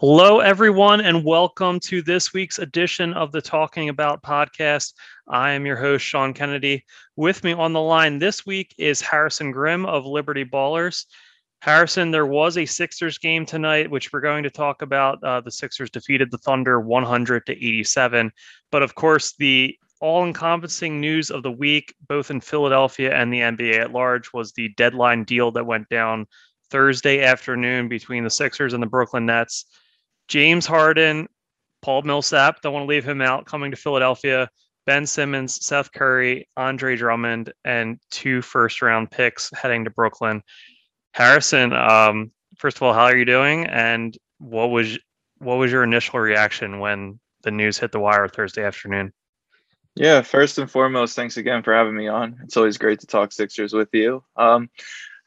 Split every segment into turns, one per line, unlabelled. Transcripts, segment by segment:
Hello, everyone, and welcome to this week's edition of the Talking About podcast. I am your host, Sean Kennedy. With me on the line this week is Harrison Grimm of Liberty Ballers. Harrison, there was a Sixers game tonight, which we're going to talk about. Uh, the Sixers defeated the Thunder 100 to 87. But of course, the all encompassing news of the week, both in Philadelphia and the NBA at large, was the deadline deal that went down Thursday afternoon between the Sixers and the Brooklyn Nets. James Harden, Paul Millsap, don't want to leave him out, coming to Philadelphia. Ben Simmons, Seth Curry, Andre Drummond, and two first round picks heading to Brooklyn. Harrison, um, first of all, how are you doing? And what was what was your initial reaction when the news hit the wire Thursday afternoon?
Yeah, first and foremost, thanks again for having me on. It's always great to talk Sixers with you. Um,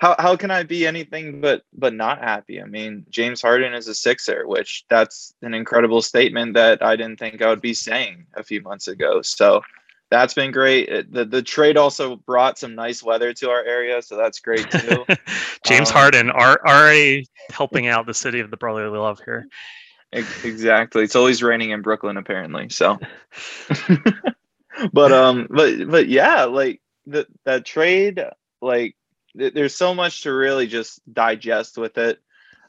how how can I be anything but but not happy? I mean, James Harden is a Sixer, which that's an incredible statement that I didn't think I would be saying a few months ago. So that's been great. It, the the trade also brought some nice weather to our area, so that's great too.
James um, Harden are already helping out the city of the brotherly love here.
Exactly. It's always raining in Brooklyn apparently. So but um but but yeah, like the that trade like th- there's so much to really just digest with it.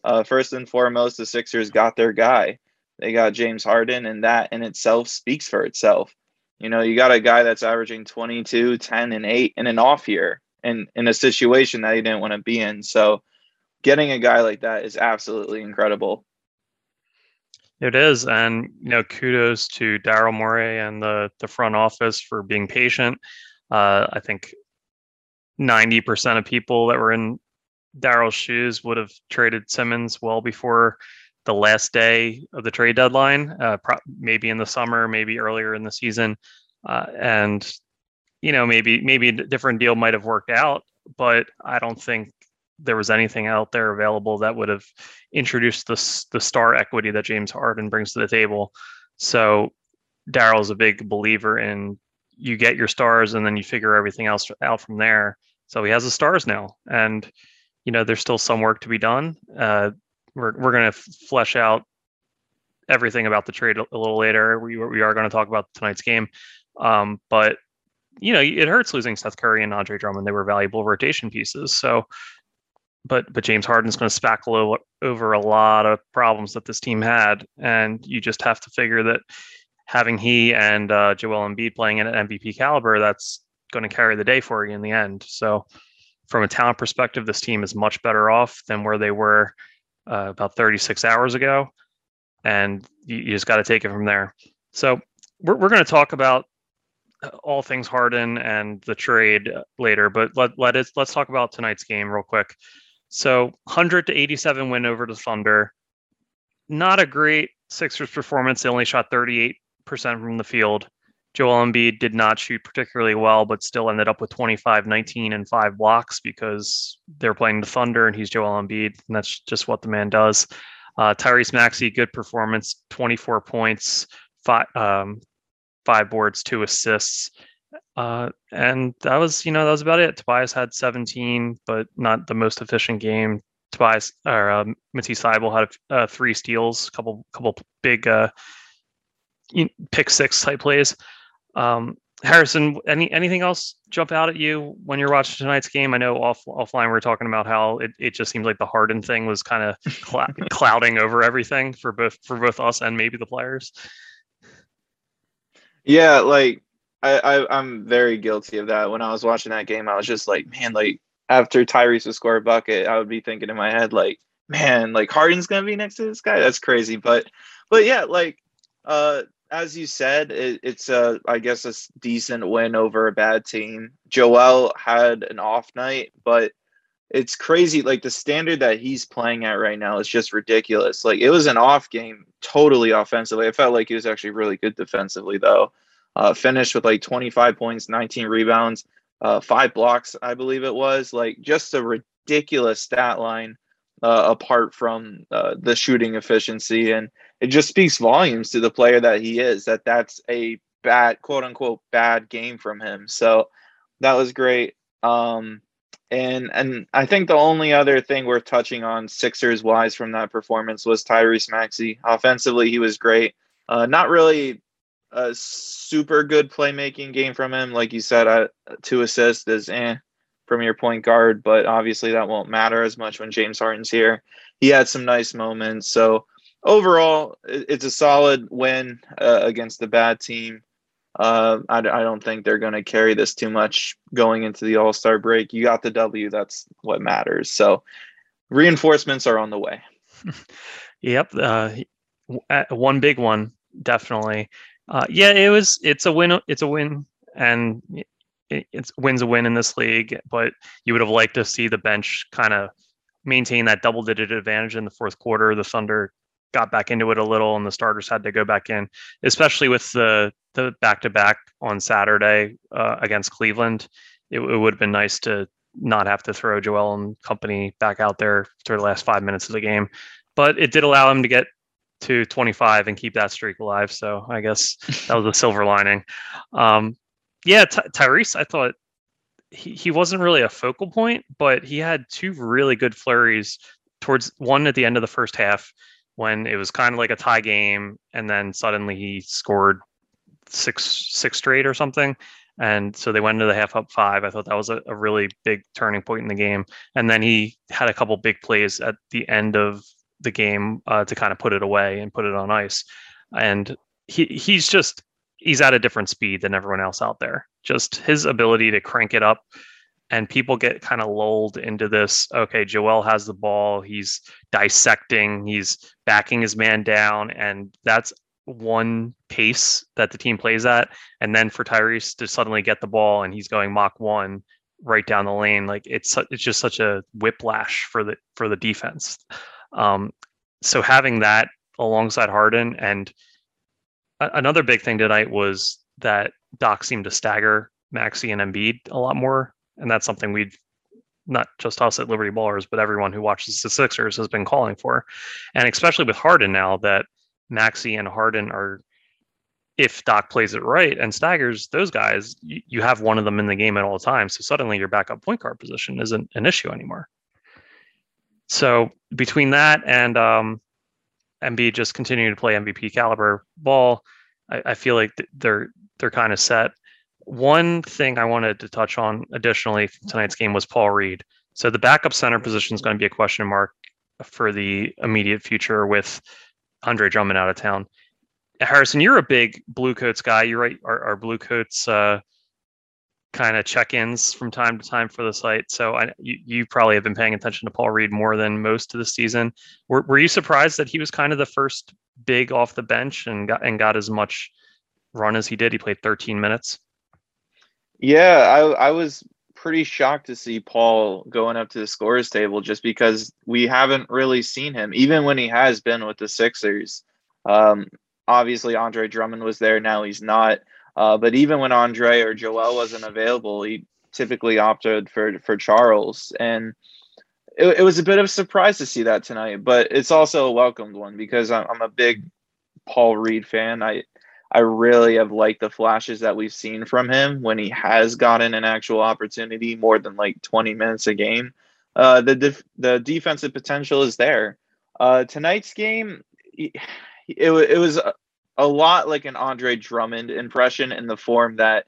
Uh first and foremost, the Sixers got their guy. They got James Harden and that in itself speaks for itself you know, you got a guy that's averaging 22, 10, and 8 in an off year and in a situation that he didn't want to be in. So getting a guy like that is absolutely incredible.
It is. And, you know, kudos to Daryl Morey and the, the front office for being patient. Uh, I think 90% of people that were in Daryl's shoes would have traded Simmons well before the last day of the trade deadline, uh, pro- maybe in the summer, maybe earlier in the season, uh, and you know maybe maybe a different deal might have worked out, but I don't think there was anything out there available that would have introduced the the star equity that James Harden brings to the table. So Daryl's a big believer in you get your stars and then you figure everything else out from there. So he has the stars now, and you know there's still some work to be done. Uh, we're we're going to flesh out everything about the trade a, a little later. We we are going to talk about tonight's game, um, but you know it hurts losing Seth Curry and Andre Drummond. They were valuable rotation pieces. So, but but James Harden's going to spackle over a lot of problems that this team had, and you just have to figure that having he and uh, Joel Embiid playing at an MVP caliber, that's going to carry the day for you in the end. So, from a talent perspective, this team is much better off than where they were uh, about 36 hours ago, and you, you just got to take it from there. So we're we're going to talk about uh, all things Harden and the trade later, but let let us let's talk about tonight's game real quick. So 100 to 87 win over the Thunder. Not a great Sixers performance. They only shot 38% from the field. Joel Embiid did not shoot particularly well, but still ended up with 25, 19, and five blocks because they're playing the Thunder and he's Joel Embiid, and that's just what the man does. Uh, Tyrese Maxey, good performance, 24 points, five, um, five boards, two assists. Uh, and that was, you know, that was about it. Tobias had 17, but not the most efficient game. Tobias or uh, Matisse Thybulle had uh, three steals, couple couple big uh, pick six type plays. Um, Harrison, any anything else jump out at you when you're watching tonight's game? I know off offline we are talking about how it, it just seems like the Harden thing was kind of cl- clouding over everything for both for both us and maybe the players.
Yeah, like I, I I'm very guilty of that. When I was watching that game, I was just like, man, like after Tyrese would score a bucket, I would be thinking in my head like, man, like Harden's gonna be next to this guy. That's crazy. But but yeah, like uh as you said, it, it's a I guess a decent win over a bad team. Joel had an off night, but it's crazy. Like the standard that he's playing at right now is just ridiculous. Like it was an off game, totally offensively. I felt like he was actually really good defensively though. Uh, finished with like 25 points, 19 rebounds, uh, five blocks, I believe it was. Like just a ridiculous stat line uh, apart from uh, the shooting efficiency and it just speaks volumes to the player that he is that that's a bad quote unquote bad game from him so that was great um And and I think the only other thing worth touching on Sixers wise from that performance was Tyrese Maxey. Offensively, he was great. Uh, not really a super good playmaking game from him, like you said. Uh, two assists is eh from your point guard, but obviously that won't matter as much when James Harden's here. He had some nice moments. So overall, it's a solid win uh, against the bad team. Uh, I, I don't think they're going to carry this too much going into the All Star break. You got the W. That's what matters. So reinforcements are on the way.
yep. Uh, one big one, definitely. Uh, yeah, it was. It's a win. It's a win, and it, it's wins a win in this league. But you would have liked to see the bench kind of maintain that double-digit advantage in the fourth quarter. The Thunder got back into it a little, and the starters had to go back in, especially with the the back to back on Saturday uh, against Cleveland. It, it would have been nice to not have to throw Joel and company back out there for the last five minutes of the game, but it did allow him to get to 25 and keep that streak alive. So I guess that was a silver lining. Um, yeah, Ty- Tyrese, I thought he, he wasn't really a focal point, but he had two really good flurries towards one at the end of the first half when it was kind of like a tie game, and then suddenly he scored six six straight or something. And so they went into the half up five. I thought that was a, a really big turning point in the game. And then he had a couple big plays at the end of the game uh, to kind of put it away and put it on ice. And he he's just he's at a different speed than everyone else out there. Just his ability to crank it up and people get kind of lulled into this okay joel has the ball he's dissecting he's backing his man down and that's one pace that the team plays at. And then for tyrese to suddenly get the ball and he's going mach one right down the lane like it's it's just such a whiplash for the for the defense. Um, so having that alongside harden and another big thing tonight was that doc seemed to stagger maxey and Embiid a lot more and that's something we've not just us at Liberty Ballers, but everyone who watches the Sixers has been calling for, and especially with Harden now that Maxey and Harden are, if Doc plays it right and staggers those guys, you, you have one of them in the game at all times. So suddenly your backup point guard position isn't an issue anymore. So between that and um, Embiid just continuing to play MVP caliber ball, I, I feel like they're they're kind of set. One thing I wanted to touch on additionally tonight's game was Paul Reed. So the backup center position is going to be a question mark for the immediate future with Andre Drummond out of town. Harrison, you're a big Bluecoats guy. You write our, our Bluecoats uh, kind of check-ins from time to time for the site. So I, you, you probably have been paying attention to Paul Reed more than most of the season. Were, were you surprised that he was kind of the first big off the bench and got and got as much run as he did? He played 13 minutes.
Yeah, I I was pretty shocked to see Paul going up to the scores table just because we haven't really seen him, even when he has been with the Sixers. Um, obviously, Andre Drummond was there. Now he's not. Uh, but even when Andre or Joel wasn't available, he typically opted for for Charles, and it, it was a bit of a surprise to see that tonight. But it's also a welcomed one because I'm, I'm a big Paul Reed fan. I I really have liked the flashes that we've seen from him when he has gotten an actual opportunity more than like 20 minutes a game. Uh, the def- the defensive potential is there. Uh, tonight's game, it, it was a, a lot like an Andre Drummond impression in the form that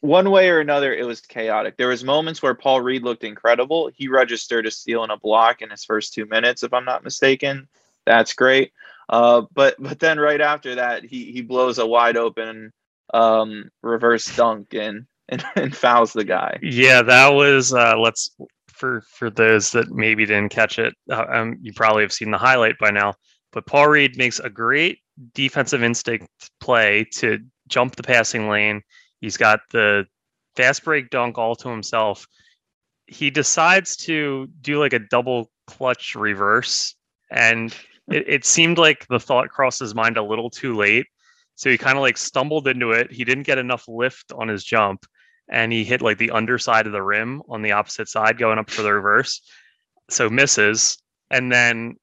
one way or another it was chaotic. There was moments where Paul Reed looked incredible. He registered a steal and a block in his first two minutes, if I'm not mistaken. That's great. Uh, but but then right after that, he he blows a wide open um, reverse dunk and, and and fouls the guy.
Yeah, that was uh, let's for for those that maybe didn't catch it. Uh, um, you probably have seen the highlight by now. But Paul Reed makes a great defensive instinct play to jump the passing lane. He's got the fast break dunk all to himself. He decides to do like a double clutch reverse and it, it seemed like the thought crossed his mind a little too late. So he kind of like stumbled into it. He didn't get enough lift on his jump and he hit like the underside of the rim on the opposite side going up for the reverse. So misses. And then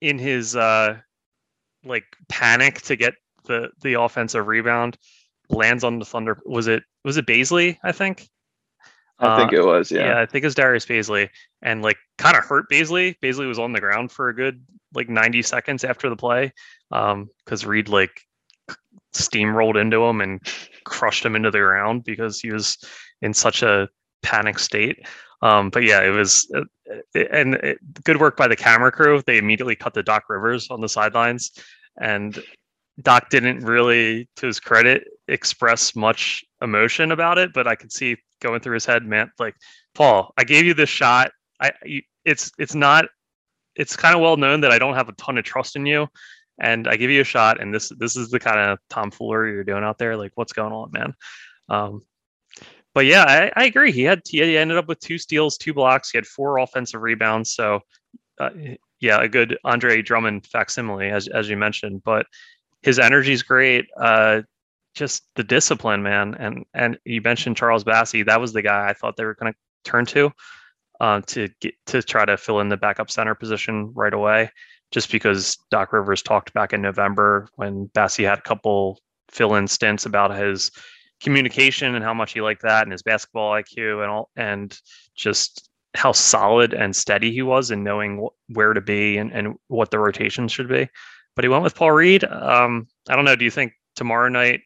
in his uh like panic to get the the offensive rebound lands on the thunder was it was it Bazley, I think?
I think
Uh,
it was. Yeah.
yeah, I think it was Darius Bazley, and like kind of hurt Bazley. Bazley was on the ground for a good like 90 seconds after the play, um, because Reed like steamrolled into him and crushed him into the ground because he was in such a panic state. Um, but yeah, it was uh, uh, and it, good work by the camera crew. They immediately cut the Doc Rivers on the sidelines, and Doc didn't really, to his credit, express much emotion about it. But I could see going through his head, man, like Paul, I gave you this shot. I you, it's it's not it's kind of well known that I don't have a ton of trust in you, and I give you a shot, and this this is the kind of tomfoolery you're doing out there. Like, what's going on, man? Um, but yeah, I, I agree. He had he ended up with two steals, two blocks. He had four offensive rebounds. So, uh, yeah, a good Andre Drummond facsimile, as as you mentioned. But his energy's great. Uh, just the discipline, man. And and you mentioned Charles Bassey. That was the guy I thought they were going to turn to uh, to get to try to fill in the backup center position right away. Just because Doc Rivers talked back in November when Bassey had a couple fill-in stints about his communication and how much he liked that and his basketball IQ and all and just how solid and steady he was in knowing wh- where to be and, and what the rotation should be. But he went with Paul Reed. Um, I don't know. Do you think tomorrow night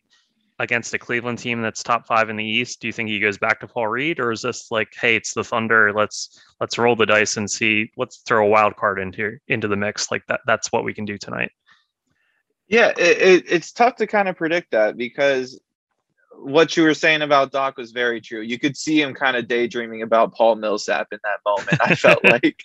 against a Cleveland team that's top five in the East, do you think he goes back to Paul Reed, or is this like, hey, it's the Thunder, let's let's roll the dice and see, let's throw a wild card into into the mix, like that that's what we can do tonight.
Yeah, it, it, it's tough to kind of predict that because what you were saying about Doc was very true. You could see him kind of daydreaming about Paul Millsap in that moment. I felt like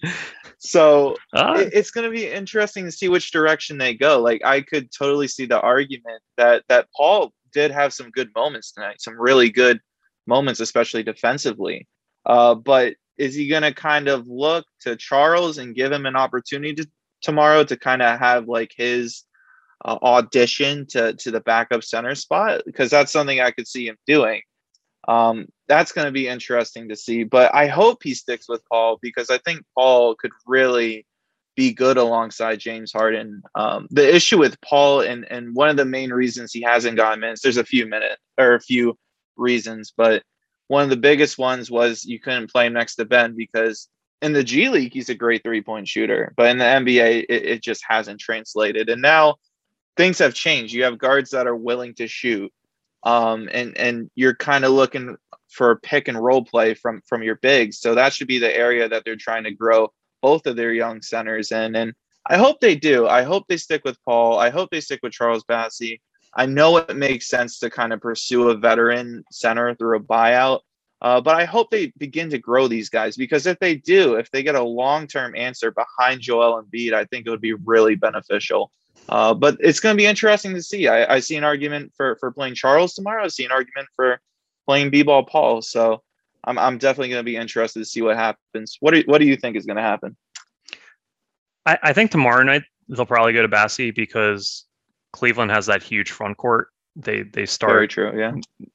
so
Ah,
it, it's going to be interesting to see which direction they go. Like I could totally see the argument that that Paul did have some good moments tonight, some really good moments, especially defensively. Uh, but is he going to kind of look to Charles and give him an opportunity to, tomorrow to kind of have like his uh, audition to to the backup center spot? Because that's something I could see him doing. Um, that's going to be interesting to see. But I hope he sticks with Paul because I think Paul could really be good alongside James Harden. Um, the issue with Paul and and one of the main reasons he hasn't gotten minutes, there's a few minutes or a few reasons, but one of the biggest ones was you couldn't play him next to Ben because in the G League he's a great three point shooter, but in the NBA it, it just hasn't translated. And now things have changed. You have guards that are willing to shoot, um, and and you're kind of looking for pick and roll play from from your bigs. So that should be the area that they're trying to grow both of their young centers in. And I hope they do. I hope they stick with Paul. I hope they stick with Charles Bassey. I know it makes sense to kind of pursue a veteran center through a buyout. Uh, but I hope they begin to grow these guys because if they do, if they get a long term answer behind Joel Embiid, I think it would be really beneficial. Uh, but it's going to be interesting to see. I, I, see an argument for for playing Charles tomorrow. I see an argument for playing B-ball Paul. So I'm I'm definitely going to be interested to see what happens. What do what do you think is going to happen?
I, I think tomorrow night they'll probably go to Bassey because Cleveland has that huge front court. They they start
Very true. Yeah.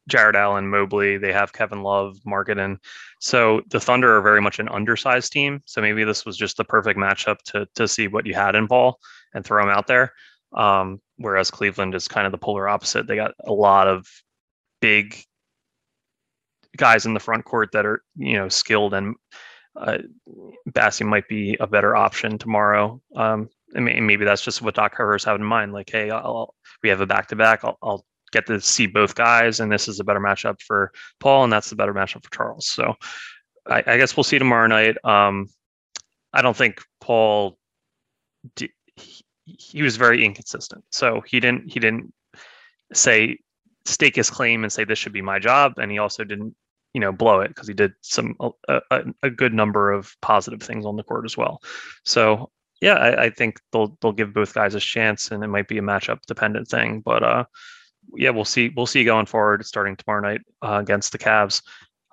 Jarrett Allen, Mobley. They have Kevin Love, Markkanen. So the Thunder are very much an undersized team. So maybe this was just the perfect matchup to to see what you had in Paul and throw him out there. Um, whereas Cleveland is kind of the polar opposite. They got a lot of big guys in the front court that are you know skilled and uh, might be a better option tomorrow. Um, maybe that's just what Doc Rivers have in mind. Like, hey, I'll, we have a back to back. I'll get to see both guys, and this is a better matchup for Paul, and that's the better matchup for Charles. So, I, I guess we'll see tomorrow night. Um, I don't think Paul. D- he, he was very inconsistent, so he didn't he didn't say stake his claim and say this should be my job, and he also didn't you know blow it because he did some a, a, good number of positive things on the court as well. So yeah, I, I, think they'll they'll give both guys a chance, and it might be a matchup dependent thing. But uh, yeah, we'll see we'll see going forward, starting tomorrow night uh, against the Cavs.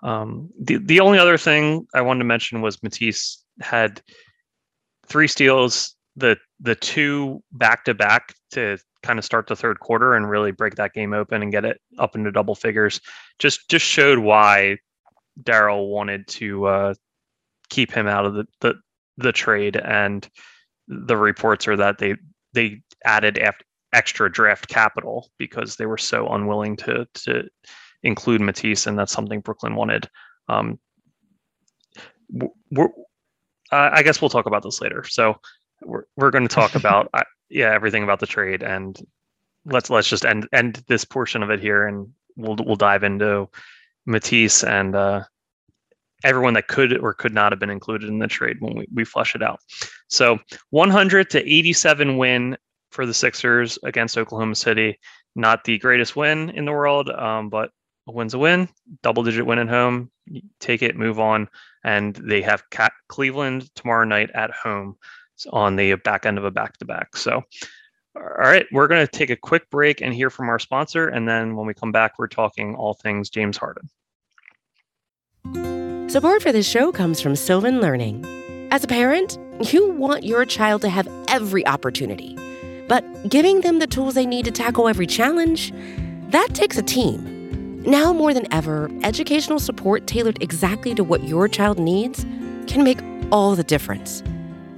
Um, the the only other thing I wanted to mention was Matisse had three steals, the the two back to back to kind of start the third quarter and really break that game open and get it up into double figures. Just just showed why Daryl wanted to uh, keep him out of the, the the trade, and the reports are that they they added after extra draft capital because they were so unwilling to to include Matisse, and that's something Brooklyn wanted. Um, we're, uh, I guess we'll talk about this later. So we're we're going to talk about uh, yeah everything about the trade and let's let's just end end this portion of it here and we'll we'll dive into Matisse and uh, everyone that could or could not have been included in the trade when we, we flush it out. So 100 to 87 win for the Sixers against Oklahoma City. Not the greatest win in the world, um, but a win's a win. Double digit win at home. Take it, move on. And they have Cleveland tomorrow night at home on the back end of a back to back. So, all right, we're going to take a quick break and hear from our sponsor. And then when we come back, we're talking all things James Harden.
Support for this show comes from Sylvan Learning. As a parent, you want your child to have every opportunity, but giving them the tools they need to tackle every challenge, that takes a team. Now more than ever, educational support tailored exactly to what your child needs can make all the difference.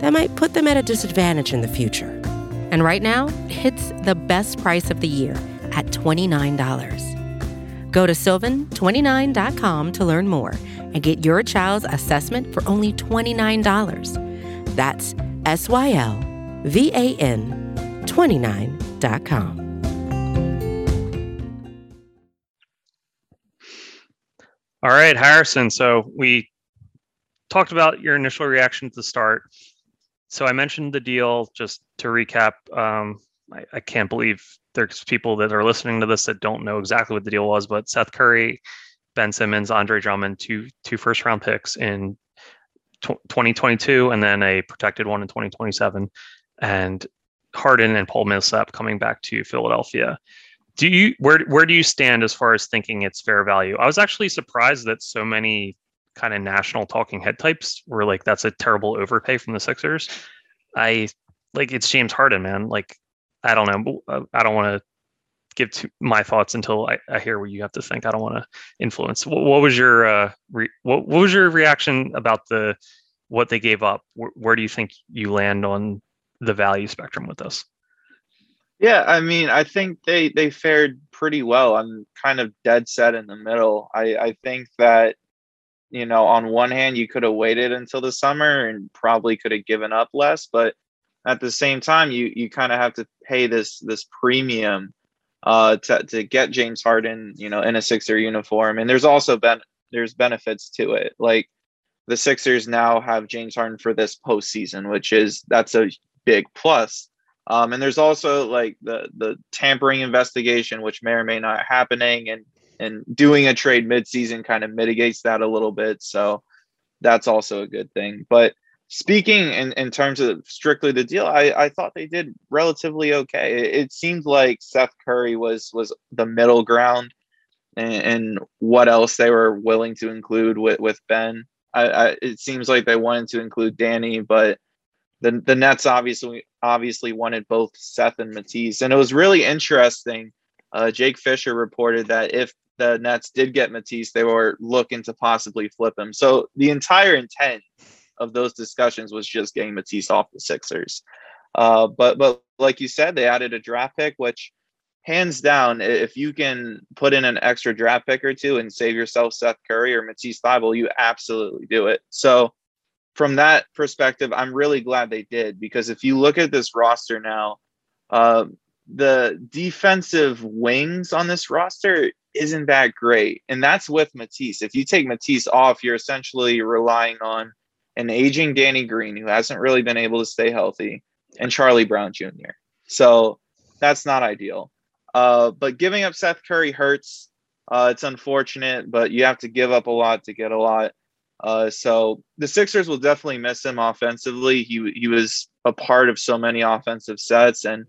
that might put them at a disadvantage in the future. And right now, it's the best price of the year at $29. Go to sylvan29.com to learn more and get your child's assessment for only $29. That's S Y L V A N 29.com.
All right, Harrison. So we talked about your initial reaction at the start. So I mentioned the deal just to recap. Um, I, I can't believe there's people that are listening to this that don't know exactly what the deal was, but Seth Curry, Ben Simmons, Andre Drummond, two two first round picks in t- 2022, and then a protected one in 2027, and Harden and Paul Millsap coming back to Philadelphia. Do you where where do you stand as far as thinking it's fair value? I was actually surprised that so many kind of national talking head types were like, "That's a terrible overpay from the Sixers." I like it's James Harden, man. Like I don't know. Uh, I don't want to give to my thoughts until I, I, hear what you have to think. I don't want to influence. What, what, was your uh, re, what, what was your reaction about the what they gave up? Where, where do you think you land on the value spectrum with this?
Yeah, I mean, I think they they fared pretty well. I'm kind of dead set in the middle. I I think that you know, on one hand, you could have waited until the summer and probably could have given up less, but at the same time, you you kind of have to pay this this premium uh, to to get James Harden, you know, in a Sixer uniform. And there's also been there's benefits to it. Like the Sixers now have James Harden for this postseason, which is that's a big plus. Um, and there's also like the the tampering investigation, which may or may not happening, and and doing a trade midseason kind of mitigates that a little bit. So that's also a good thing. But speaking in, in terms of strictly the deal, I, I thought they did relatively okay. It, it seemed like Seth Curry was was the middle ground and, and what else they were willing to include with, with Ben. I, I, it seems like they wanted to include Danny, but the the Nets obviously obviously wanted both Seth and Matisse. And it was really interesting. Uh, Jake Fisher reported that if the Nets did get Matisse, they were looking to possibly flip him. So the entire intent of those discussions was just getting Matisse off the Sixers. Uh, but but like you said, they added a draft pick, which hands down, if you can put in an extra draft pick or two and save yourself Seth Curry or Matisse Thybulle, you absolutely do it. So from that perspective, I'm really glad they did because if you look at this roster now, uh, the defensive wings on this roster isn't that great. And that's with Matisse. If you take Matisse off, you're essentially relying on an aging Danny Green who hasn't really been able to stay healthy, and Charlie Brown Jr. So that's not ideal. Uh, but giving up Seth Curry hurts. Uh, it's unfortunate, but you have to give up a lot to get a lot. Uh, so the Sixers will definitely miss him offensively. He he was a part of so many offensive sets, and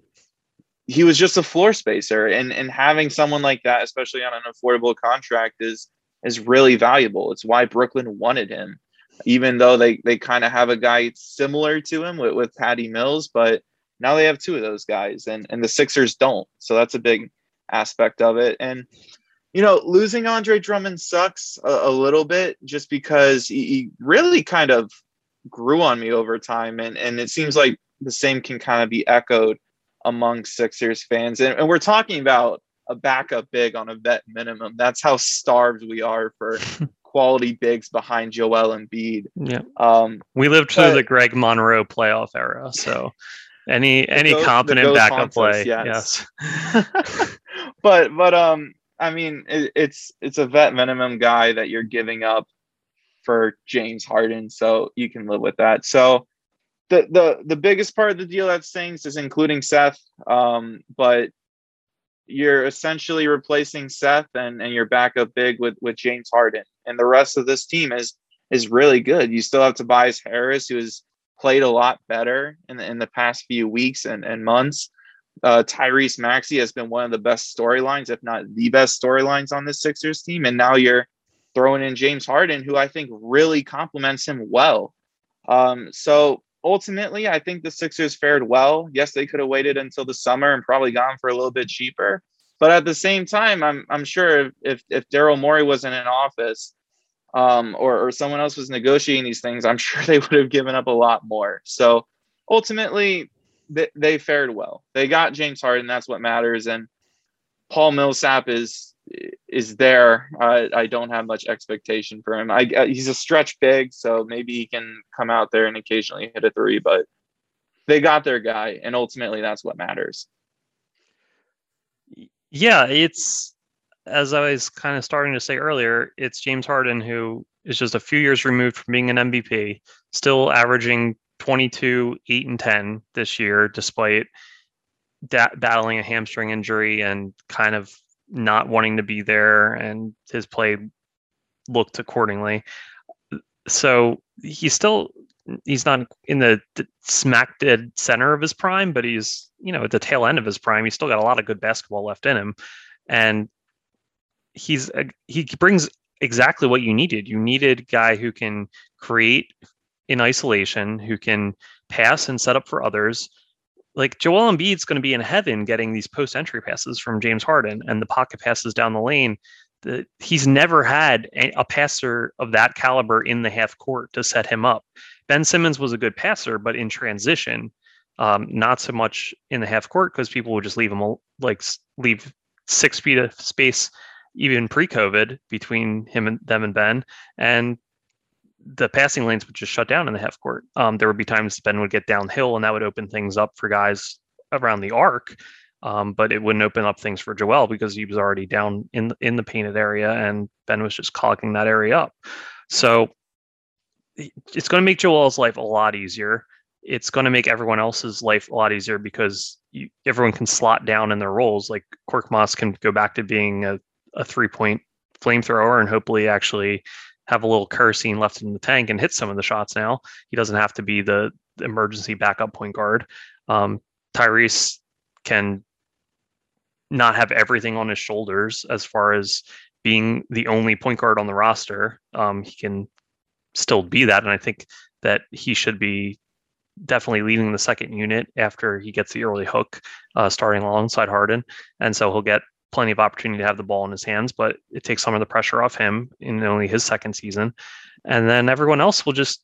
he was just a floor spacer. And and having someone like that, especially on an affordable contract, is is really valuable. It's why Brooklyn wanted him, even though they they kind of have a guy similar to him with, with Patty Mills, but now they have two of those guys, and and the Sixers don't. So that's a big aspect of it. And you know, losing Andre Drummond sucks a, a little bit just because he, he really kind of grew on me over time, and and it seems like the same can kind of be echoed among Sixers fans. And, and we're talking about a backup big on a vet minimum. That's how starved we are for quality bigs behind Joel Embiid.
Yeah.
Um,
we lived through the Greg Monroe playoff era, so any any
the
competent backup play,
yes.
yes.
but but um, I mean, it, it's it's a vet minimum guy that you're giving up for James Harden, so you can live with that. So the the the biggest part of the deal that stinks is including Seth, um, but you're essentially replacing Seth and and your backup big with with James Harden, and the rest of this team is is really good. You still have Tobias Harris, who has played a lot better in the, in the past few weeks and, and months. Uh, Tyrese Maxey has been one of the best storylines, if not the best storylines on the Sixers team. And now you're throwing in James Harden, who I think really complements him well. Um, so ultimately, I think the Sixers fared well. Yes, they could have waited until the summer and probably gone for a little bit cheaper. But at the same time, I'm I'm sure if if, Daryl Morey wasn't in office, um, or or someone else was negotiating these things, I'm sure they would have given up a lot more. So ultimately, they, they fared well. They got James Harden. That's what matters. And Paul Millsap is is there. I, I don't have much expectation for him. I he's a stretch big, so maybe he can come out there and occasionally hit a three. But they got their guy, and ultimately, that's what matters.
Yeah, it's as I was kind of starting to say earlier, it's James Harden who is just a few years removed from being an MVP, still averaging 22, 8, and 10 this year, despite da- battling a hamstring injury and kind of not wanting to be there, and his play looked accordingly. So he's still he's not in the, the smack dead center of his prime, but he's you know at the tail end of his prime. He's still got a lot of good basketball left in him, and he's he brings exactly what you needed. You needed a guy who can create in isolation, who can pass and set up for others. Like Joel Embiid's going to be in heaven getting these post entry passes from James Harden and the pocket passes down the lane. The, he's never had a, a passer of that caliber in the half court to set him up. Ben Simmons was a good passer, but in transition, um, not so much in the half court because people would just leave him like leave six feet of space even pre-COVID between him and them and Ben, and the passing lanes would just shut down in the half court. Um, there would be times Ben would get downhill, and that would open things up for guys around the arc. Um, but it wouldn't open up things for Joel because he was already down in in the painted area, and Ben was just clogging that area up. So it's going to make Joel's life a lot easier. It's going to make everyone else's life a lot easier because you, everyone can slot down in their roles. Like Korkmaz can go back to being a a three point flamethrower and hopefully actually have a little kerosene left in the tank and hit some of the shots now. He doesn't have to be the emergency backup point guard. Um, Tyrese can not have everything on his shoulders as far as being the only point guard on the roster. Um, he can still be that. And I think that he should be definitely leading the second unit after he gets the early hook uh, starting alongside Harden. And so he'll get plenty of opportunity to have the ball in his hands, but it takes some of the pressure off him in only his second season. And then everyone else will just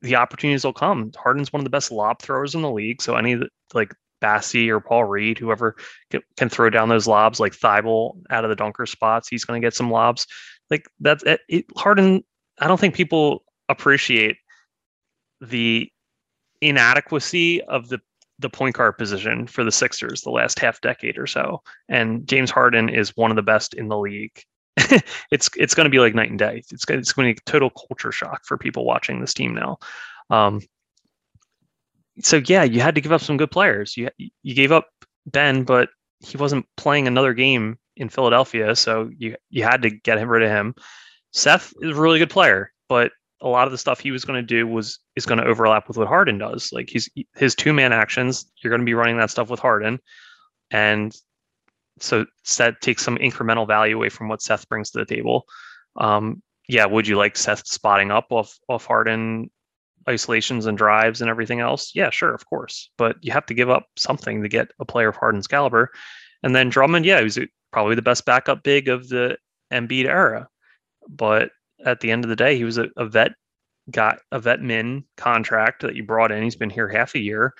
the opportunities will come. Harden's one of the best lob throwers in the league, so any like Bassey or Paul Reed, whoever can, throw down those lobs, like Thybulle out of the dunker spots, he's going to get some lobs. Like that's it, it, Harden. I don't think people appreciate the inadequacy of the the point guard position for the Sixers the last half decade or so. And James Harden is one of the best in the league. it's it's going to be like night and day. It's it's going to be a total culture shock for people watching this team now. Um, so yeah, you had to give up some good players. You you gave up Ben, but he wasn't playing another game in Philadelphia, so you you had to get him rid of him. Seth is a really good player, but a lot of the stuff he was going to do was is going to overlap with what Harden does. Like he's his two man actions, you're going to be running that stuff with Harden, and so Seth takes some incremental value away from what Seth brings to the table. Um, yeah, would you like Seth spotting up off off Harden isolations and drives and everything else? Yeah, sure, of course. But you have to give up something to get a player of Harden's caliber. And then Drummond, yeah, he was probably the best backup big of the Embiid era. But at the end of the day, he was a, a vet, got a vet min contract that you brought in. He's been here half a year.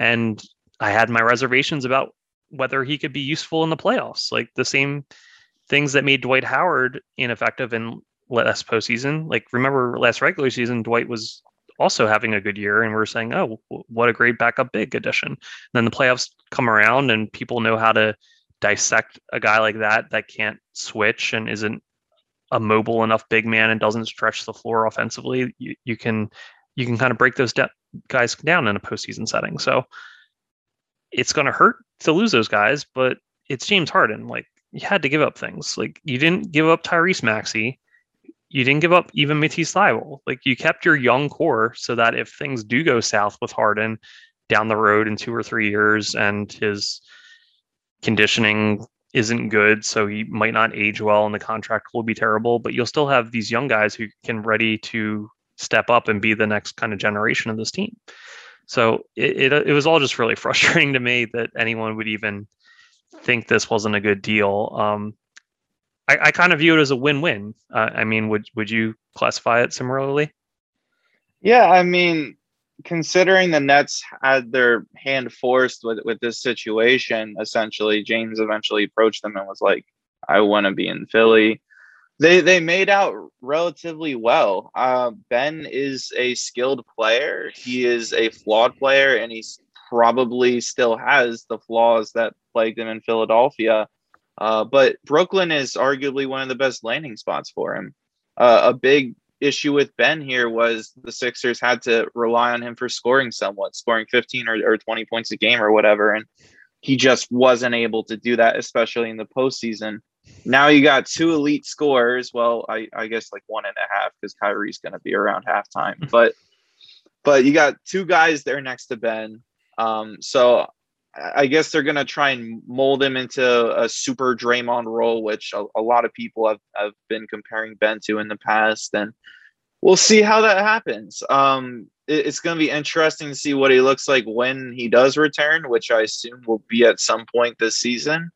And I had my reservations about whether he could be useful in the playoffs. Like the same things that made Dwight Howard ineffective in last postseason. Like remember last regular season, Dwight was also having a good year, and we are saying, "Oh, what a great backup big addition." And then the playoffs come around, and people know how to dissect a guy like that that can't switch and isn't a mobile enough big man and doesn't stretch the floor offensively. You, you can you can kind of break those de- guys down in a postseason setting. So it's going to hurt to lose those guys, but it's James Harden. Like you had to give up things. Like you didn't give up Tyrese Maxey you didn't give up even Matisse Thybulle. Like you kept your young core so that if things do go south with Harden down the road in two or three years and his conditioning isn't good, so he might not age well and the contract will be terrible, but you'll still have these young guys who can ready to step up and be the next kind of generation of this team. So it, it, it was all just really frustrating to me that anyone would even think this wasn't a good deal. Um, I, I kind of view it as a win-win. Uh, I mean, would would you classify it similarly?
Yeah, I mean, considering the Nets had their hand forced with with this situation, essentially, James eventually approached them and was like, "I want to be in Philly." They they made out relatively well. Uh, ben is a skilled player. He is a flawed player, and he's probably still has the flaws that plagued him in Philadelphia. Uh, but Brooklyn is arguably one of the best landing spots for him. Uh, a big issue with Ben here was the Sixers had to rely on him for scoring somewhat, scoring 15 or, or 20 points a game or whatever. And he just wasn't able to do that, especially in the postseason. Now you got two elite scorers. Well, I, I guess like one and a half because Kyrie's going to be around halftime. But but you got two guys there next to Ben. Um, so I guess they're going to try and mold him into a super Draymond role, which a, a, lot of people have, have been comparing Ben to in the past. And we'll see how that happens. Um, it, it's going to be interesting to see what he looks like when he does return, which I assume will be at some point this season.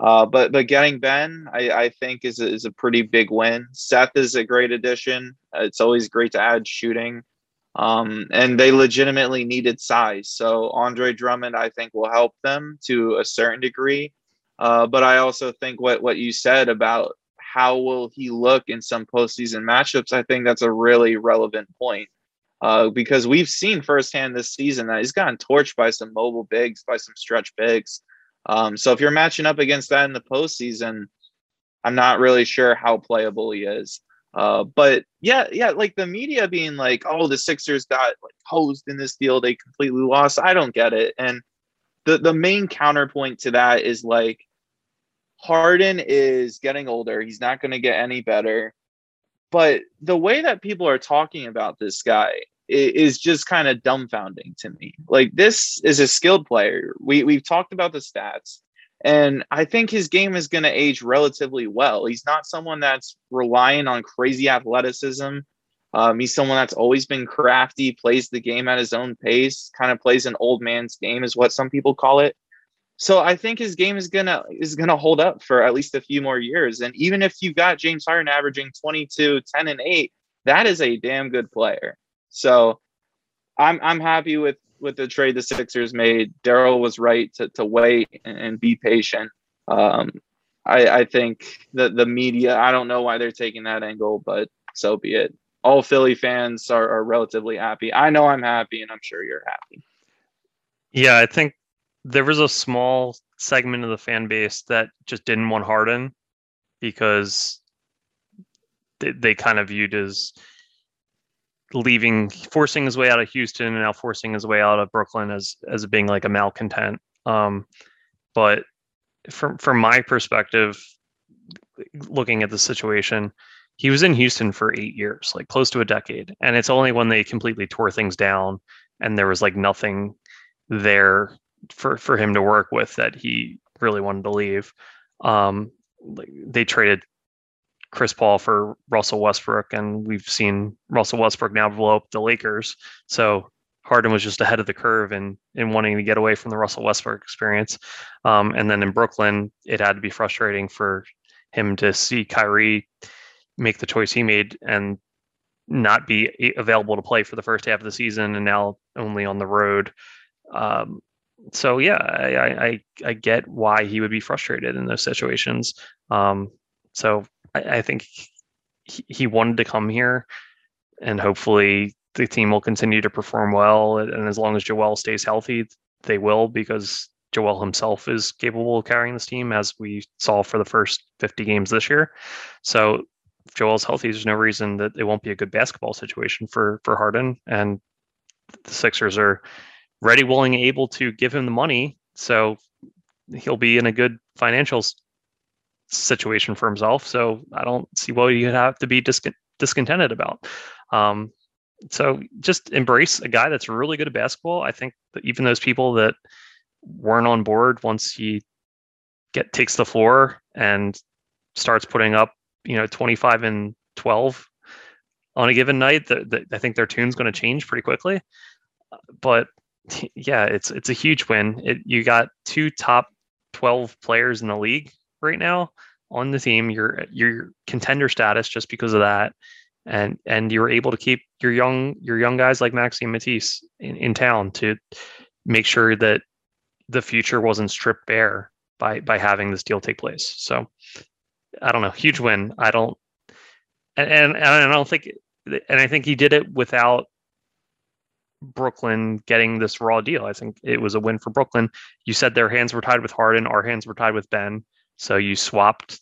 Uh, but but getting Ben, I, I think is a, is a pretty big win. Seth is a great addition. It's always great to add shooting. Um, and they legitimately needed size. So Andre Drummond, I think, will help them to a certain degree. Uh, but I also think what what you said about how will he look in some postseason matchups, I think that's a really relevant point. Uh, because we've seen firsthand this season that he's gotten torched by some mobile bigs, by some stretch bigs. Um, so if you're matching up against that in the postseason, I'm not really sure how playable he is. Uh, but yeah, yeah, like the media being like, "Oh, the Sixers got like hosed in this deal; they completely lost." I don't get it. And the the main counterpoint to that is like, Harden is getting older; he's not going to get any better. But the way that people are talking about this guy is just kind of dumbfounding to me. Like this is a skilled player. We we've talked about the stats. And I think his game is going to age relatively well. He's not someone that's relying on crazy athleticism. Um, he's someone that's always been crafty, plays the game at his own pace, kind of plays an old man's game, is what some people call it. So I think his game is gonna is gonna hold up for at least a few more years. And even if you've got James Harden averaging 22, 10, and 8, that is a damn good player. So I'm I'm happy with with the trade the Sixers made. Daryl was right to, to wait and, and be patient. Um, I, I think that the media, I don't know why they're taking that angle, but so be it. All Philly fans are, are relatively happy. I know I'm happy, and I'm sure you're happy.
Yeah, I think there was a small segment of the fan base that just didn't want Harden because they, they kind of viewed as leaving, forcing his way out of Houston and now forcing his way out of Brooklyn as as being like a malcontent. Um, but from from my perspective, looking at the situation, he was in Houston for eight years, like close to a decade, and it's only when they completely tore things down and there was like nothing there for for him to work with that he really wanted to leave. Um, they traded Chris Paul for Russell Westbrook, and we've seen Russell Westbrook now blow up the Lakers. So Harden was just ahead of the curve in in wanting to get away from the Russell Westbrook experience. Um, and then in Brooklyn, it had to be frustrating for him to see Kyrie make the choice he made and not be available to play for the first half of the season, and now only on the road. Um, so yeah, I, I I get why he would be frustrated in those situations. Um, so I, I think he, he wanted to come here, and hopefully the team will continue to perform well. And as long as Joel stays healthy, they will because Joel himself is capable of carrying this team, as we saw for the first 50 games this year. So if Joel's healthy, there's no reason that it won't be a good basketball situation for for Harden. And the Sixers are ready, willing, able to give him the money. So he'll be in a good financial situation for himself. So I don't see what you have to be discontented about. Um, so just embrace a guy that's really good at basketball. I think that even those people that weren't on board once he get takes the floor and starts putting up, you know, 25 and 12 on a given night, that I think their tune's going to change pretty quickly. But yeah, it's it's a huge win. It, you got two top 12 players in the league right now on the team. You're your contender status just because of that and and you were able to keep your young your young guys like Maxey and Matisse in, in town to make sure that the future wasn't stripped bare by by having this deal take place. So I don't know, huge win. I don't and and, and I don't think and I think he did it without Brooklyn getting this raw deal. I think it was a win for Brooklyn. You said their hands were tied with Harden, our hands were tied with Ben. So you swapped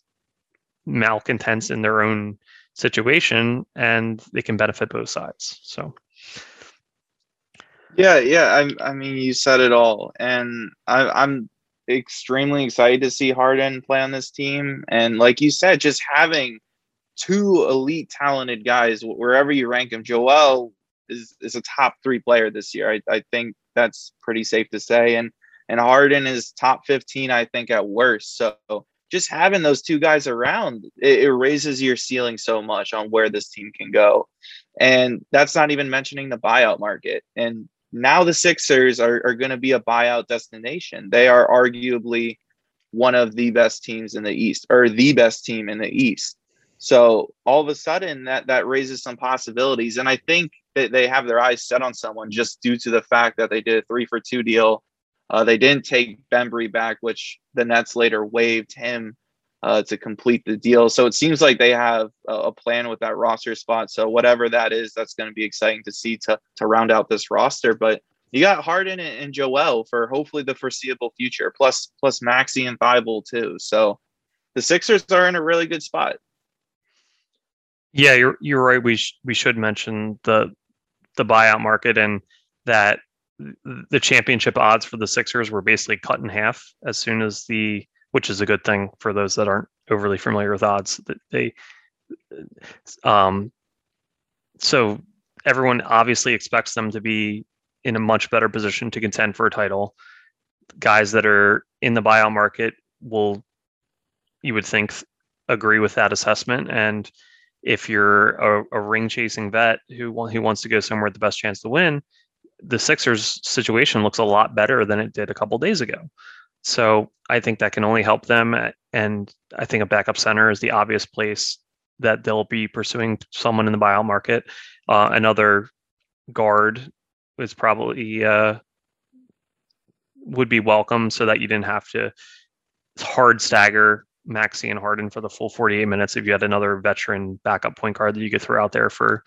malcontents in their own situation and they can benefit both sides. So
yeah, yeah. I, I mean, you said it all, and I, I'm extremely excited to see Harden play on this team. And like you said, just having two elite talented guys wherever you rank them. Joel is is a top three player this year. I, I think that's pretty safe to say. And and Harden is top 15, I think, at worst. So just having those two guys around, it, it, raises your ceiling so much on where this team can go. And that's not even mentioning the buyout market. And now the Sixers are, are going to be a buyout destination. They are arguably one of the best teams in the East, or the best team in the East. So all of a sudden that that raises some possibilities. And I think that they have their eyes set on someone just due to the fact that they did a three for two deal uh, they didn't take Bembry back, which the Nets later waived him uh, to complete the deal. So it seems like they have a, a plan with that roster spot. So whatever that is, that's going to be exciting to see to to round out this roster. But you got Harden and, Joel for hopefully the foreseeable future, plus plus Maxey and Thybulle too. So the Sixers are in a really good spot.
Yeah, you're you're right. We sh- we should mention the the buyout market and that the championship odds for the Sixers were basically cut in half as soon as the, which is a good thing for those that aren't overly familiar with odds. That they, um, so everyone obviously expects them to be in a much better position to contend for a title. Guys that are in the buyout market will, you would think, agree with that assessment. And if you're a, a ring chasing vet who who wants to go somewhere with the best chance to win, the Sixers situation looks a lot better than it did a couple days ago. So I think that can only help them. And I think a backup center is the obvious place that they'll be pursuing someone in the buyout market. Uh, another guard is probably uh, would be welcome so that you didn't have to hard stagger Maxey and Harden for the full 48 minutes if you had another veteran backup point guard that you could throw out there for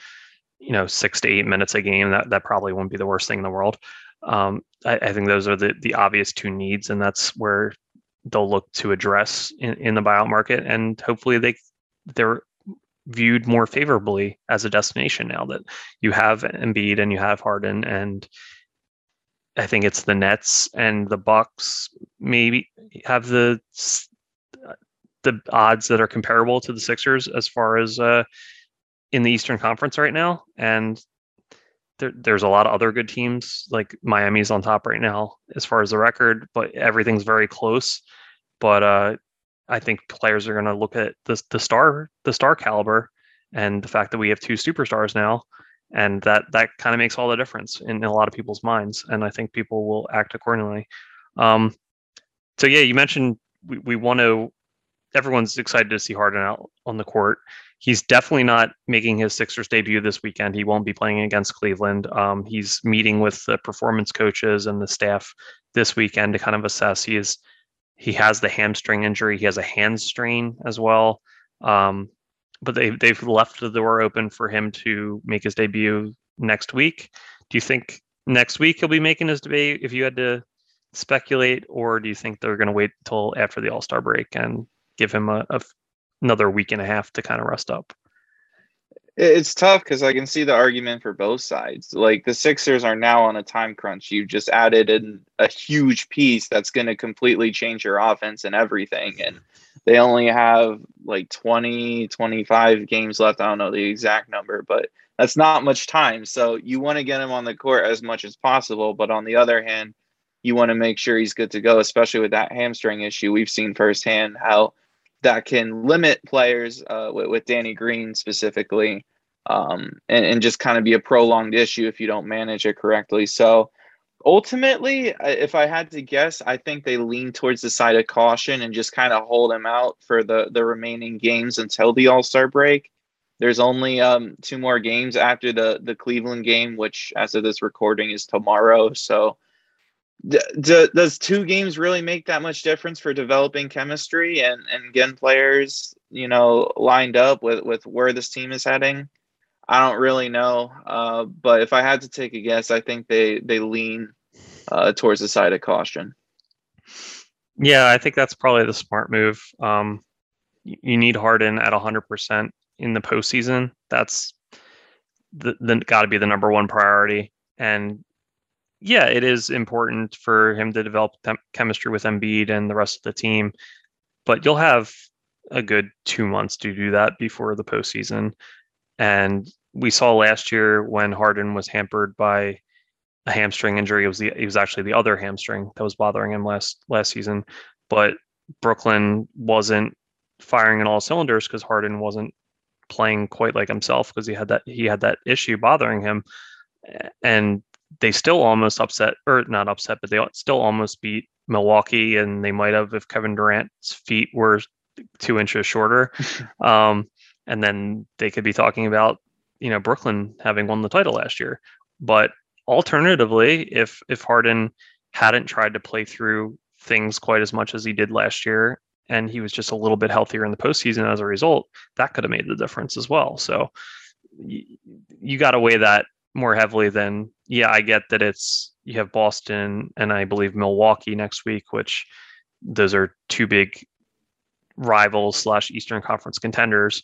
you know six to eight minutes a game that that probably won't be the worst thing in the world. Um, I, I, think those are the the obvious two needs and that's where they'll look to address in, in the buyout market and hopefully they they're viewed more favorably as a destination now that you have Embiid and you have Harden and I think it's the Nets and the Bucks maybe have the the odds that are comparable to the Sixers as far as uh, in the Eastern Conference right now, and there, there's a lot of other good teams. Like Miami's on top right now as far as the record, but everything's very close. But uh, I think players are going to look at the the star the star caliber and the fact that we have two superstars now, and that that kind of makes all the difference in, a lot of people's minds. And I think people will act accordingly. Um, so yeah, you mentioned we, we want to. Everyone's excited to see Harden out on the court. He's definitely not making his Sixers debut this weekend. He won't be playing against Cleveland. Um, he's meeting with the performance coaches and the staff this weekend to kind of assess. He is he has the hamstring injury. He has a hand strain as well. Um, but they they've left the door open for him to make his debut next week. Do you think next week he'll be making his debut? If you had to speculate, or do you think they're going to wait until after the All Star break and give him a, a, another week and a half to kind of rest up?
It's tough because I can see the argument for both sides. Like the Sixers are now on a time crunch. You just added in a huge piece that's going to completely change your offense and everything. And they only have like 20, 25 games left. I don't know the exact number, but that's not much time. So you want to get him on the court as much as possible. But on the other hand, you want to make sure he's good to go, especially with that hamstring issue. We've seen firsthand how that can limit players uh, with, with, Danny Green specifically, um, and, and, just kind of be a prolonged issue if you don't manage it correctly. So ultimately, if I had to guess, I think they lean towards the side of caution and just kind of hold him out for the the remaining games until the All Star break. There's only um, two more games after the the Cleveland game, which as of this recording is tomorrow. So D- does two games really make that much difference for developing chemistry and, and getting players, you know, lined up with, with where this team is heading? I don't really know. Uh, but if I had to take a guess, I think they, they lean uh, towards the side of caution.
Yeah, I think that's probably the smart move. Um, you need Harden at 100% in the postseason. That's the, the got to be the number one priority. And yeah, it is important for him to develop chemistry with Embiid and the rest of the team, but you'll have a good two months to do that before the postseason. And we saw last year when Harden was hampered by a hamstring injury. It was the it was actually the other hamstring that was bothering him last last season. But Brooklyn wasn't firing in all cylinders because Harden wasn't playing quite like himself because he had that he had that issue bothering him. And they still almost upset, or not upset, but they still almost beat Milwaukee, and they might have if Kevin Durant's feet were two inches shorter. um, and then they could be talking about, you know, Brooklyn having won the title last year. But alternatively, if if Harden hadn't tried to play through things quite as much as he did last year, and he was just a little bit healthier in the postseason as a result, that could have made the difference as well. So you, you got to weigh that more heavily than yeah, I get that it's you have Boston and I believe Milwaukee next week, which those are two big rivals slash Eastern Conference contenders.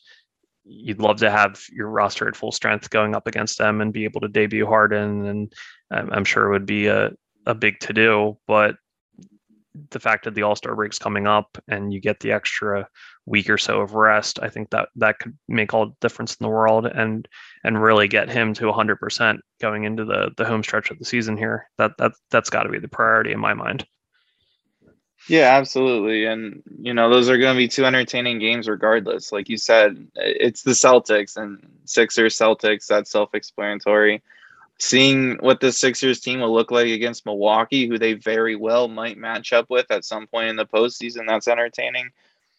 You'd love to have your roster at full strength going up against them and be able to debut Harden, and I'm sure it would be a a big to do. But the fact that the All Star break's coming up and you get the extra week or so of rest, I think that that could make all the difference in the world and and really get him to 100% going into the the home stretch of the season here. That that that's got to be the priority in my mind.
Yeah, absolutely. And you know, those are going to be two entertaining games regardless. Like you said, it's the Celtics and Sixers Celtics, that's self-explanatory seeing what the Sixers team will look like against Milwaukee, who they very well might match up with at some point in the postseason. That's entertaining.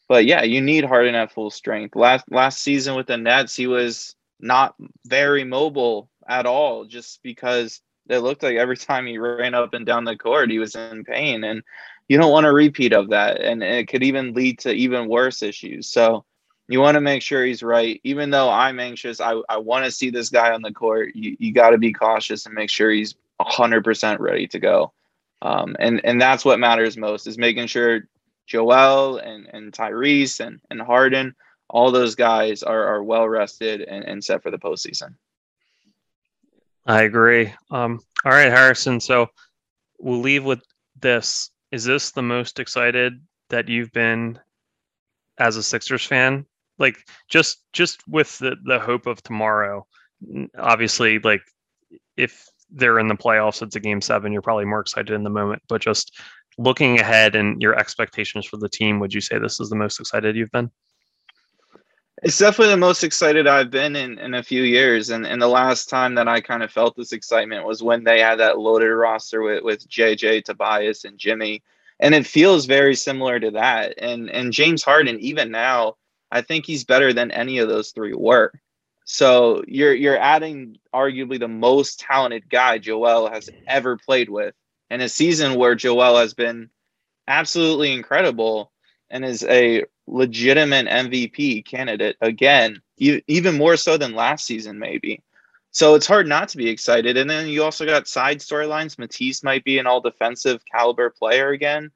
But yeah, you need Harden at full strength. Last last season with the Nets, he was not very mobile at all, just because it looked like every time he ran up and down the court, he was in pain. And you don't want a repeat of that. And it could even lead to even worse issues. So you want to make sure he's right. Even though I'm anxious, I, I want to see this guy on the court. You, you got to be cautious and make sure he's 100% ready to go. Um, and, and that's what matters most is making sure Joel and, and Tyrese and, and Harden, all those guys are, are well rested and, and set for the postseason.
I agree. Um, all right, Harrison. So we'll leave with this. Is this the most excited that you've been as a Sixers fan like just just with the the hope of tomorrow obviously like if they're in the playoffs, it's a game seven, you're probably more excited in the moment. But just looking ahead and your expectations for the team, would you say this is the most excited you've been?
It's definitely the most excited I've been in, in a few years. And, and the last time that I kind of felt this excitement was when they had that loaded roster with, with JJ, Tobias, and Jimmy. And it feels very similar to that. And and James Harden, even now, I think he's better than any of those three were. So you're you're adding arguably the most talented guy Joel has ever played with in a season where Joel has been absolutely incredible and is a legitimate MVP candidate again, even more so than last season, maybe. So it's hard not to be excited. And then you also got side storylines. Matisse might be an all defensive caliber player again.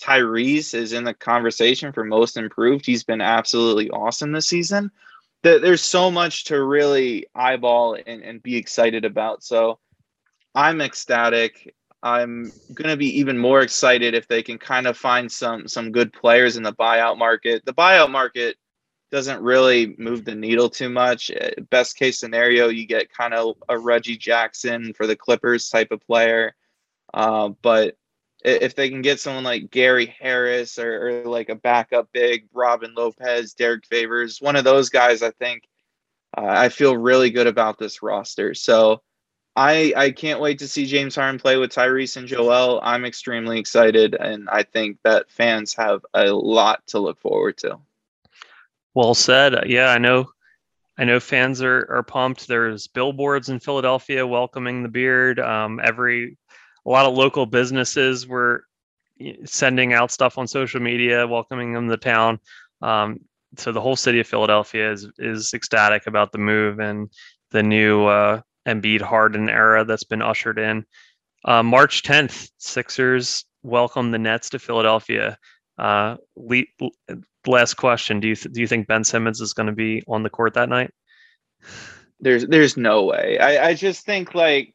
Tyrese is in the conversation for most improved. He's been absolutely awesome this season. There's so much to really eyeball and, and be excited about. So I'm ecstatic. I'm to be even more excited if they can kind of find some some good players in the buyout market. The buyout market doesn't really move the needle too much. Uh, best case scenario, you get kind of a Reggie Jackson for the Clippers type of player. Uh, but if they can get someone like Gary Harris or, or, like a backup big, Robin Lopez, Derrick Favors, one of those guys, I think uh, I feel really good about this roster. So I I can't wait to see James Harden play with Tyrese and Joel. I'm extremely excited, and I think that fans have a lot to look forward to.
Well said. Yeah, I know. I know fans are are pumped. There's billboards in Philadelphia welcoming the beard. Um, every a lot of local businesses were sending out stuff on social media welcoming them to town. Um, so the whole city of Philadelphia is is ecstatic about the move and the new uh, Embiid Harden era that's been ushered in. Uh, March 10th, Sixers welcome the Nets to Philadelphia. Uh, le- last question: Do you th- do you think Ben Simmons is going to be on the court that night?
There's there's no way. I, I just think like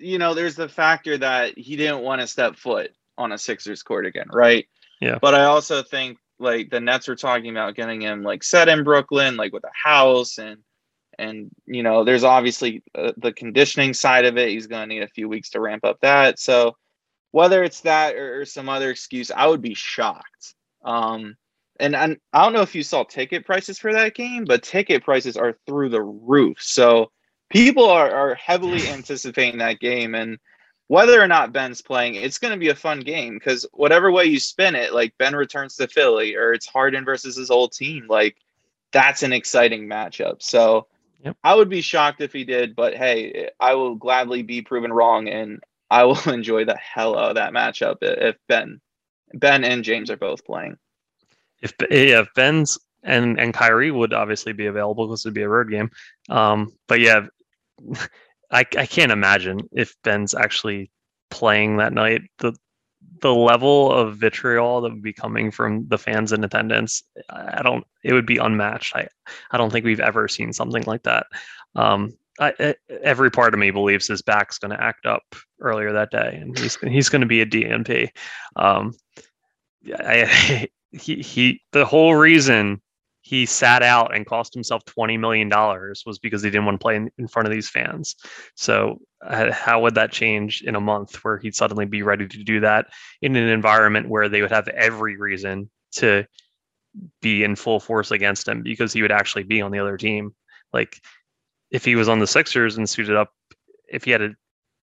you know there's the factor that he didn't want to step foot on a Sixers court again, right?
Yeah.
But I also think like the Nets were talking about getting him like set in Brooklyn, like with a house and and you know there's obviously uh, the conditioning side of it he's going to need a few weeks to ramp up that so whether it's that or, or some other excuse i would be shocked um and, and i don't know if you saw ticket prices for that game but ticket prices are through the roof so people are, are heavily anticipating that game and whether or not ben's playing it's going to be a fun game because whatever way you spin it like ben returns to philly or it's harden versus his old team like that's an exciting matchup so Yep. I would be shocked if he did, but hey, I will gladly be proven wrong, and I will enjoy the hell out of that matchup if Ben, Ben and James are both playing.
If yeah, if Ben's and and Kyrie would obviously be available because it'd be a road game. Um, but yeah, I I can't imagine if Ben's actually playing that night. The the level of vitriol that would be coming from the fans in attendance, I don't. It would be unmatched. I I don't think we've ever seen something like that. Um, I, every part of me believes his back's going to act up earlier that day, and he's he's going to be a DNP. Um, I, he he. The whole reason he sat out and cost himself $20 million was because he didn't want to play in, in front of these fans. So, uh, how would that change in a month where he'd suddenly be ready to do that in an environment where they would have every reason to be in full force against him because he would actually be on the other team? Like, if he was on the Sixers and suited up, if he had a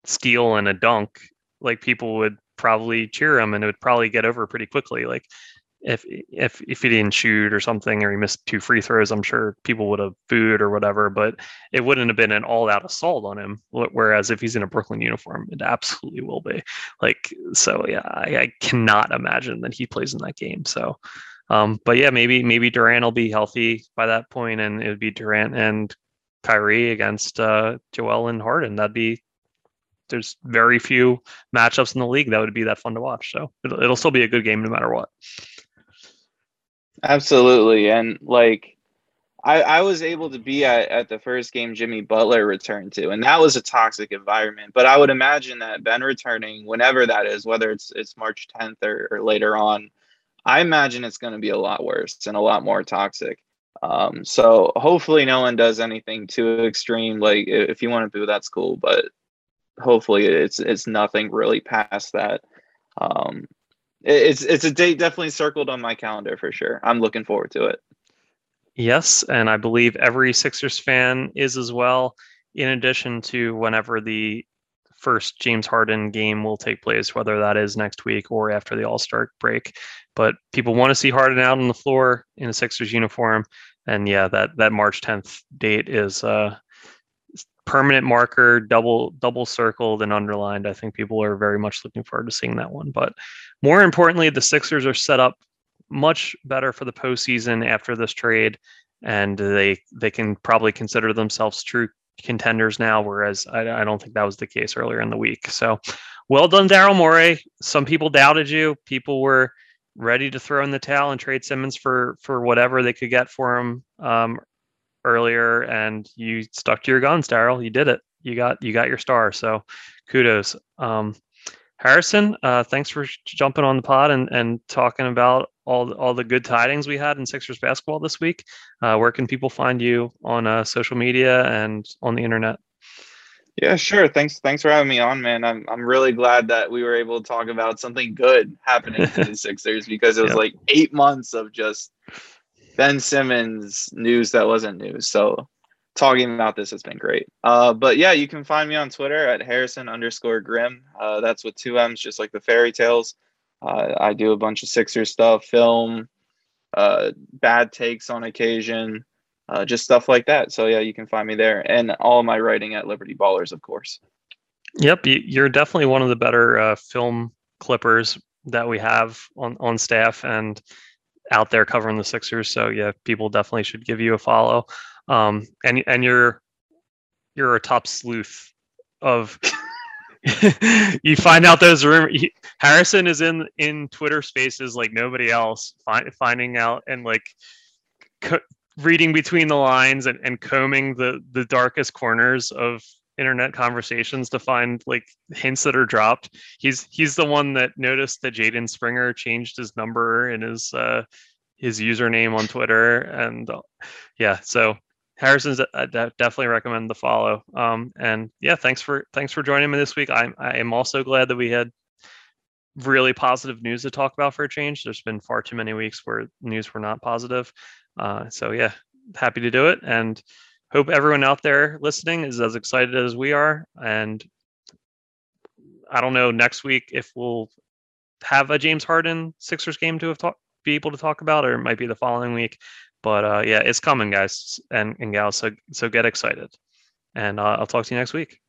steal and a dunk, like people would probably cheer him and it would probably get over pretty quickly. Like, if if if he didn't shoot or something or he missed two free throws, I'm sure people would have booed or whatever, but it wouldn't have been an all-out assault on him. Whereas if he's in a Brooklyn uniform, it absolutely will be. Like so, yeah, I, I cannot imagine that he plays in that game. So, um, but yeah, maybe maybe Durant will be healthy by that point, and it would be Durant and Kyrie against uh, Joel and Harden. That'd be there's very few matchups in the league that would be that fun to watch. So it'll, it'll still be a good game no matter what.
Absolutely. And like I, I was able to be at, at the first game Jimmy Butler returned to, and that was a toxic environment. But I would imagine that Ben returning, whenever that is, whether it's it's March 10th or, or later on, I imagine it's going to be a lot worse and a lot more toxic. Um, so hopefully no one does anything too extreme. Like if you want to boo, that's cool. But hopefully it's it's nothing really past that. Um, it's it's a date definitely circled on my calendar for sure. I'm looking forward to it.
Yes, and I believe every Sixers fan is as well. In addition to whenever the first James Harden game will take place, whether that is next week or after the All Star break. But people want to see Harden out on the floor in a Sixers uniform, and yeah, that that March 10th date is uh, permanent marker, double double circled and underlined. I think people are very much looking forward to seeing that one. But more importantly, the Sixers are set up much better for the postseason after this trade, and they they can probably consider themselves true contenders now, whereas I, I don't think that was the case earlier in the week. So, well done, Daryl Morey. Some people doubted you. People were ready to throw in the towel and trade Simmons for for whatever they could get for him um, earlier, and you stuck to your guns, Daryl. You did it. You got you got your star. So, kudos. Um, Harrison, uh, thanks for jumping on the pod and, and talking about all all the good tidings we had in Sixers basketball this week. Uh, where can people find you on uh, social media and on the internet?
Yeah, sure. Thanks. Thanks for having me on, man. I'm I'm really glad that we were able to talk about something good happening to the Sixers because it was yep. like eight months of just Ben Simmons news that wasn't news. So talking about this has been great. Uh, but yeah, you can find me on Twitter at Harrison underscore Grimm. Uh, that's with two M's, just like the fairy tales. Uh, I do a bunch of Sixer stuff, film, uh, bad takes on occasion, uh, just stuff like that. So yeah, you can find me there, and all my writing at Liberty Ballers, of course.
Yep, you're definitely one of the better uh, film clippers that we have on on staff and out there covering the Sixers. So yeah, people definitely should give you a follow um, and and you're you're a top sleuth of you find out those rumors. Harrison is in in Twitter Spaces like nobody else, find, finding out and like co- reading between the lines and, and combing the the darkest corners of internet conversations to find like hints that are dropped. He's he's the one that noticed that Jaden Springer changed his number and his uh, his username on Twitter, and uh, yeah, so Harrison's I uh, definitely recommend the follow. Um, and yeah, thanks for thanks for joining me this week. I'm I am also glad that we had really positive news to talk about for a change. There's been far too many weeks where news were not positive. Uh, so yeah, happy to do it, and hope everyone out there listening is as excited as we are. And I don't know next week if we'll have a James Harden Sixers game to have talk, be able to talk about, or it might be the following week. But uh, yeah, it's coming, guys and, and gals. So so get excited, and uh, I'll talk to you next week.